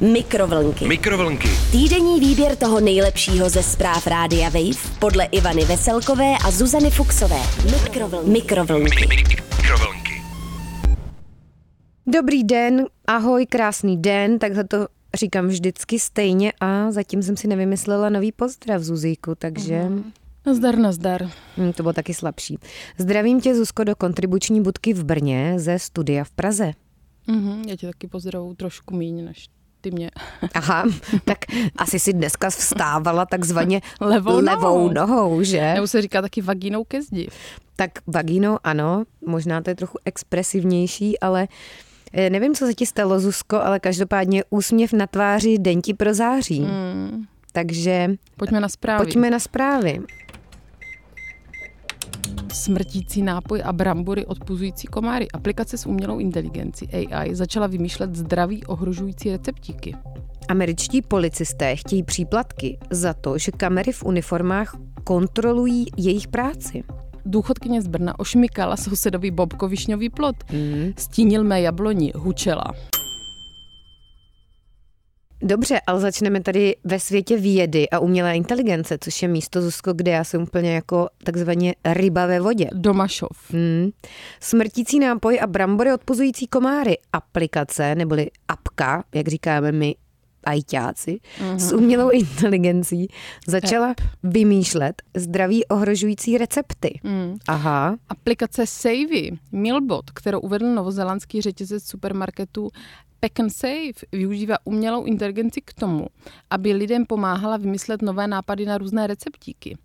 Mikrovlnky. Mikrovlnky. Týdenní výběr toho nejlepšího ze zpráv Rádia Wave podle Ivany Veselkové a Zuzany Fuxové. Mikrovlnky. Mikrovlnky. Mikrovlnky. Dobrý den, ahoj, krásný den, takhle to říkám vždycky stejně a zatím jsem si nevymyslela nový pozdrav, Zuzíku, takže... Mm. Nazdar, nazdar. Hmm, to bylo taky slabší. Zdravím tě, Zuzko, do kontribuční budky v Brně ze studia v Praze. Mhm, já tě taky pozdravuju trošku míň než ty mě. Aha, tak asi si dneska vstávala takzvaně Levou levou nohou. nohou, že? Nebo se říká taky vagínou ke zdi. Tak vagínou ano, možná to je trochu expresivnější, ale eh, nevím, co se ti stalo, Zuzko, ale každopádně úsměv na tváři den ti prozáří. Mm. Takže Pojďme na zprávy. pojďme na zprávy. Smrtící nápoj a brambory odpuzující komáry. Aplikace s umělou inteligencí AI začala vymýšlet zdraví ohrožující receptíky. Američtí policisté chtějí příplatky za to, že kamery v uniformách kontrolují jejich práci. Důchodkyně z Brna ošmykala sousedový bobkovišňový plot. Mm. Stínil mé jabloni, hučela. Dobře, ale začneme tady ve světě vědy a umělé inteligence, což je místo, Zuzko, kde já jsem úplně jako takzvaně ryba ve vodě. Domašov. Hmm. Smrtící nápoj a brambory odpuzující komáry. Aplikace, neboli apka, jak říkáme my ajťáci, Mhm. s umělou inteligencí začala vymýšlet zdraví ohrožující recepty. Mm. Aha, Aplikace Savvy, Milbot, kterou uvedl novozelandský řetězec supermarketů Pack and Save, využívá umělou inteligenci k tomu, aby lidem pomáhala vymyslet nové nápady na různé receptíky.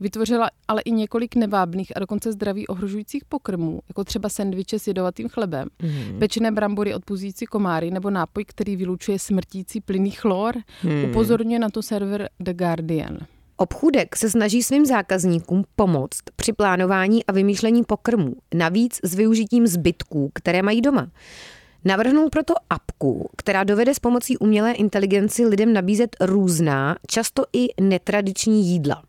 Vytvořila ale i několik nevábných a dokonce zdraví ohrožujících pokrmů, jako třeba sendviče s jedovatým chlebem, Mhm. pečené brambory odpuzující komáry nebo nápoj, který vylučuje smrtící plynný chlor. Hmm. Upozorňuje na to server The Guardian. Obchůdek se snaží svým zákazníkům pomoct při plánování a vymýšlení pokrmů, navíc s využitím zbytků, které mají doma. Navrhnul proto apku, která dovede s pomocí umělé inteligenci lidem nabízet různá, často i netradiční jídla.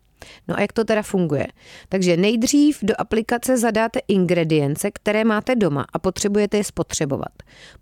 No a jak to teda funguje? Takže nejdřív do aplikace zadáte ingredience, které máte doma a potřebujete je spotřebovat.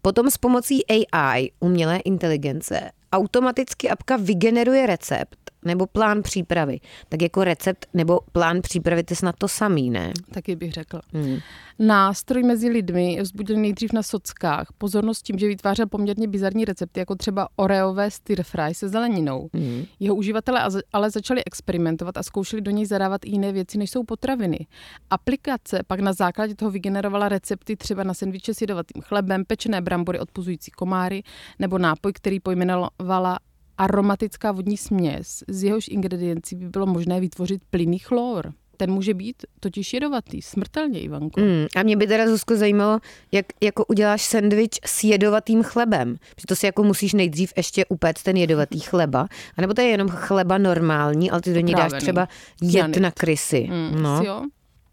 Potom s pomocí AI, umělé inteligence, automaticky apka vygeneruje recept nebo plán přípravy. Tak jako recept nebo plán přípravy, to je snad to samý, ne? Taky bych řekla. Hmm. Nástroj mezi lidmi vzbudil nejdřív na sockách pozornost tím, že vytvářel poměrně bizarní recepty, jako třeba oreové stir fry se zeleninou. Hmm. Jeho uživatelé ale začali experimentovat a zkoušeli do něj zadávat i jiné věci, než jsou potraviny. Aplikace pak na základě toho vygenerovala recepty třeba na sendviče s jedovatým chlebem, pečené brambory odpuzující komáry nebo nápoj, který pojmenovala aromatická vodní směs, z jehož ingrediencí by bylo možné vytvořit plynný chlor. Ten může být totiž jedovatý, smrtelně, Ivanko. Hmm. A mě by teda, Zuzko, zajímalo, jak jako uděláš sendvič s jedovatým chlebem. Že to si jako musíš nejdřív ještě upéct ten jedovatý chleba. A nebo to je jenom chleba normální, ale ty do něj dáš třeba jed na krysy. Mm, no. jo?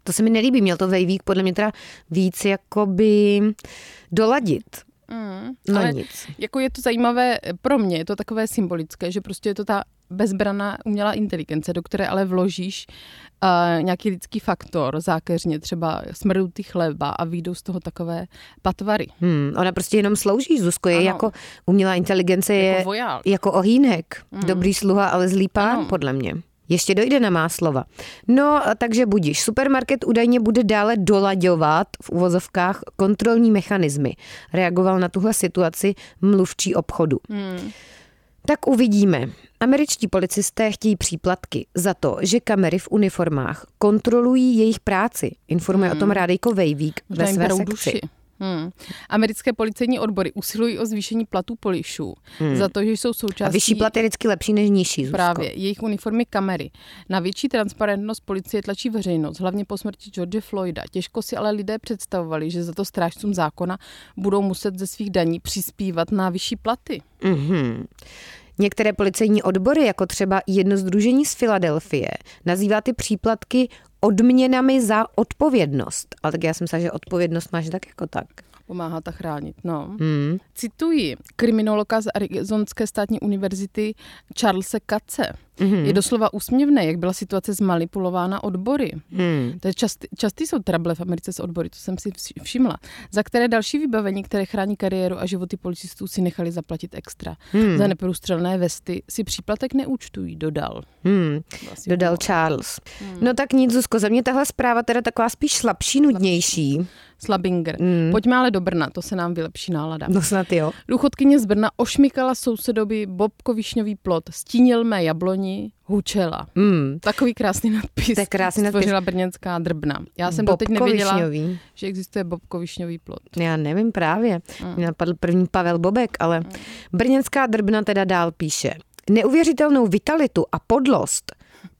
To se mi nelíbí, měl to vejvík podle mě teda víc jakoby doladit. Mm, No ale nic. jako je to zajímavé, pro mě je to takové symbolické, že prostě je to ta bezbraná umělá inteligence, do které ale vložíš uh, nějaký lidský faktor, zákeřně třeba smrdutý chleba a výjdou z toho takové patvary. Hmm, ona prostě jenom slouží, Zuzko, je Ano. jako umělá inteligence je Jako voják. jako ohýnek. Dobrý sluha, ale zlý pán, Ano. podle mě. Ještě dojde na má slova. No, takže budíš. Supermarket údajně bude dále dolaďovat v uvozovkách kontrolní mechanismy. Reagoval na tuhle situaci mluvčí obchodu. Hmm. Tak uvidíme. Američtí policisté chtějí příplatky za to, že kamery v uniformách kontrolují jejich práci. Informuje o tom Rádejko Vejvík ve své sekci. duši. Hmm. Americké policejní odbory usilují o zvýšení platů polišů Hmm. za to, že jsou součástí A vyšší plat je vždycky lepší než nižší, Zuzko. Právě, jejich uniformy kamery. Na větší transparentnost policie tlačí veřejnost, hlavně po smrti George Floyda. Těžko si ale lidé představovali, že za to strážcům zákona budou muset ze svých daní přispívat na vyšší platy. Mhm. Některé policejní odbory, jako třeba jedno združení z Filadelfie, nazývá ty příplatky odměnami za odpovědnost. Ale tak já jsem myslela, že odpovědnost máš tak jako tak. Pomáhat a chránit, no. Hmm. Cituji kriminologa z Arizonské státní univerzity Charlesa Katze. Mm-hmm. Je doslova úsměvné, jak byla situace zmanipulována odbory. Mm. To je častý, častý jsou trable v Americe s odbory, to jsem si všimla. Za které další vybavení, které chrání kariéru a životy policistů, si nechali zaplatit extra. Mm. Za neprůstřelné vesty si příplatek neúčtují, dodal. Mm. Dodal Charles. Mm. No tak nic, Zuzko, za mě tahle zpráva teda taková spíš slabší, nudnější. Slabinger. Mm. Pojďme ale do Brna, to se nám vylepší nálada. No snad jo. Důchodkyně z Brna ošmykala sousedovi Bobko Višňový plot, stínil mé jabloni, hučela. Mm. Takový krásný nadpis. Je krásný nadpis. Stvořila brněnská drbna. Já jsem doteď nevěděla, Višňový. že existuje Bobko Višňový plot. Já nevím právě. Mm. Mě napadl první Pavel Bobek, ale mm. brněnská drbna teda dál píše. Neuvěřitelnou vitalitu a podlost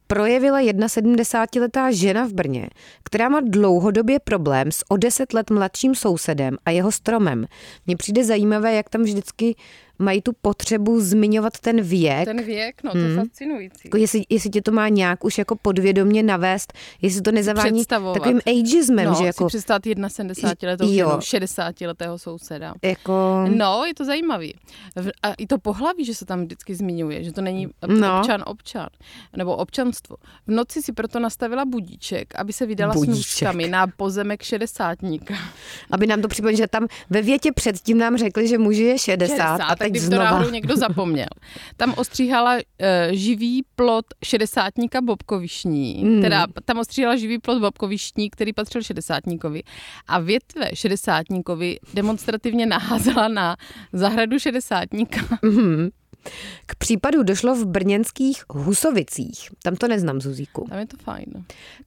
projevila 71-letá žena v Brně, která má dlouhodobě problém s o 10 let mladším sousedem a jeho stromem. Mně přijde zajímavé, jak tam vždycky mají tu potřebu zmiňovat ten věk. Ten věk, no, to hmm. je fascinující. Jako jestli, jestli tě to má nějak už jako podvědomě navést, jestli to nezavání takovým ageismem, no, že jako... si představit 71 letou ženu, 60 letého souseda. Jako... No, je to zajímavý. A i to pohlaví, že se tam vždycky zmiňuje, že to není no. občan občan, nebo občanstvo. V noci si proto nastavila budíček, aby se vydala budíček. s nůžkami na pozemek šedesátníka. Aby nám to připomnělo, že tam ve větě předtím nám řekli, že muži je 60, 60 a teď kdyby znova. to náhodou někdo zapomněl. Tam ostříhala uh, živý plot šedesátníka Bobkovišní, mm. teda tam ostříhala živý plot Bobkovišní, který patřil šedesátníkovi a větve šedesátníkovi demonstrativně naházela na zahradu šedesátníka. Mm. K případu došlo v brněnských Husovicích. Tam to neznám, Zuzíku. Tam je to fajn.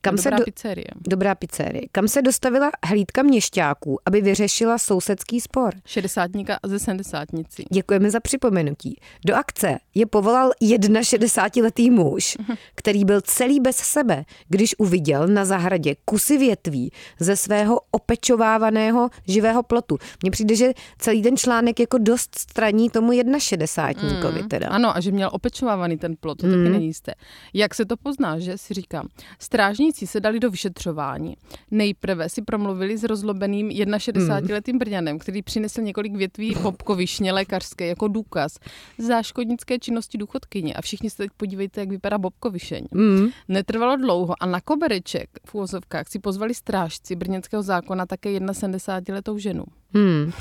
Kam dobrá se do... pizzerie. Dobrá pizzerie. Kam se dostavila hlídka měšťáků, aby vyřešila sousedský spor? Šedesátníka ze sedmdesátnici. Děkujeme za připomenutí. Do akce je povolal 61-letý muž, který byl celý bez sebe, když uviděl na zahradě kusy větví ze svého opečovávaného živého plotu. Mně přijde, že celý ten článek jako dost straní tomu 61 mm, teda. Ano, a že měl opečovávaný ten plot, to mm. taky není jisté. Jak se to pozná, že si říkám. Strážníci se dali do vyšetřování. Nejprve si promluvili s rozlobeným 61-letým mm. Brňanem, který přinesl několik větví bobkovišně lékařské jako důkaz záškodnické činnosti důchodkyně. A všichni se teď podívejte, jak vypadá bobkovišeň. Mm. Netrvalo dlouho a na kobereček v úvozovkách si pozvali strážci brněnského zákona také 71-letou ženu. Hmm.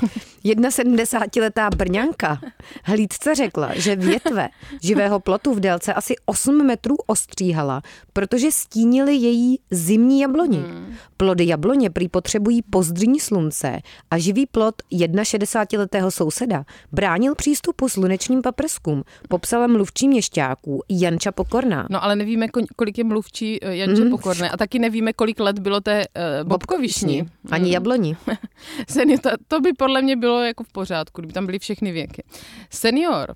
Jedna 70-letá Brňanka hlídce řekla, že větve živého plotu v délce asi 8 metrů ostříhala, protože stínily její zimní jabloni. Hmm. Plody jabloně prý potřebují pozdření slunce a živý plot 61-letého souseda bránil přístupu slunečním paprskům, popsala mluvčí měšťáků Janča Pokorná. No ale nevíme, kolik je mluvčí eh, Janče hmm. Pokorné a taky nevíme, kolik let bylo té uh, bobkovišní. Ani hmm. jabloni. to by podle mě bylo jako v pořádku, kdyby tam byly všechny věky. Senior,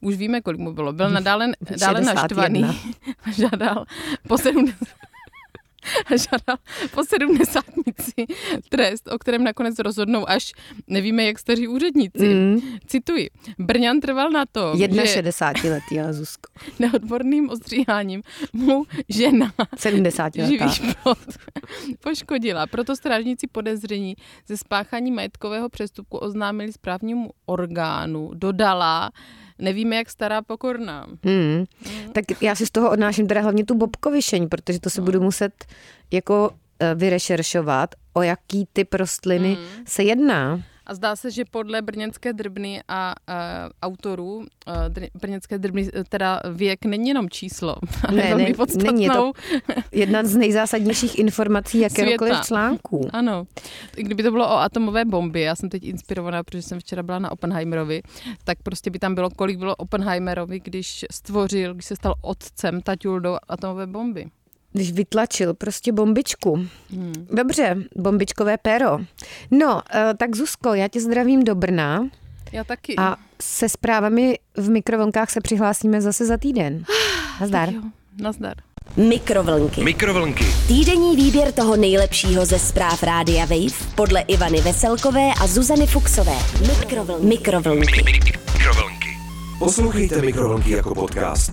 už víme, kolik mu bylo, byl nadále, dále naštvaný, žádal po 70, žádal po sedmdesátnici trest, o kterém nakonec rozhodnou až nevíme, jak staří úředníci. Mm. Cituji. Brňan trval na to, Jedna že 60 letý, ale Zuzko. neodborným ostříháním mu žena 70 živý plod poškodila. Proto strážníci podezření ze spáchání majetkového přestupku oznámili správnímu orgánu. Dodala, nevíme, jak stará pokorná. Hmm. Hmm. Tak já si z toho odnáším teda hlavně tu bobkovišeň, protože to se hmm. budu muset jako eh, vyrešeršovat, o jaký typ rostliny hmm. se jedná. A zdá se, že podle brněnské drbny a uh, autorů uh, brněnské drbny, teda věk není jenom číslo, ale ne, velmi ne, Není je to jedna z nejzásadnějších informací jakéhokoliv Světa. článku. Ano. Kdyby to bylo o atomové bomby, já jsem teď inspirovaná, protože jsem včera byla na Oppenheimerovi, tak prostě by tam bylo, kolik bylo Oppenheimerovi, když stvořil, když se stal otcem do atomové bomby když vytlačil prostě bombičku. Hmm. Dobře, bombičkové péro. No, eh, tak Zuzko, já tě zdravím do Brna. Já taky. A se zprávami v mikrovlnkách se přihlásíme zase za týden. Nazdar. Jo, nazdar. Mikrovlnky. Mikrovlnky. Týdenní výběr toho nejlepšího ze zpráv Rádia Wave podle Ivany Veselkové a Zuzany Fuxové. Mikrovlnky. Mikrovlnky. Mikrovlnky. Poslouchejte Mikrovlnky jako podcast.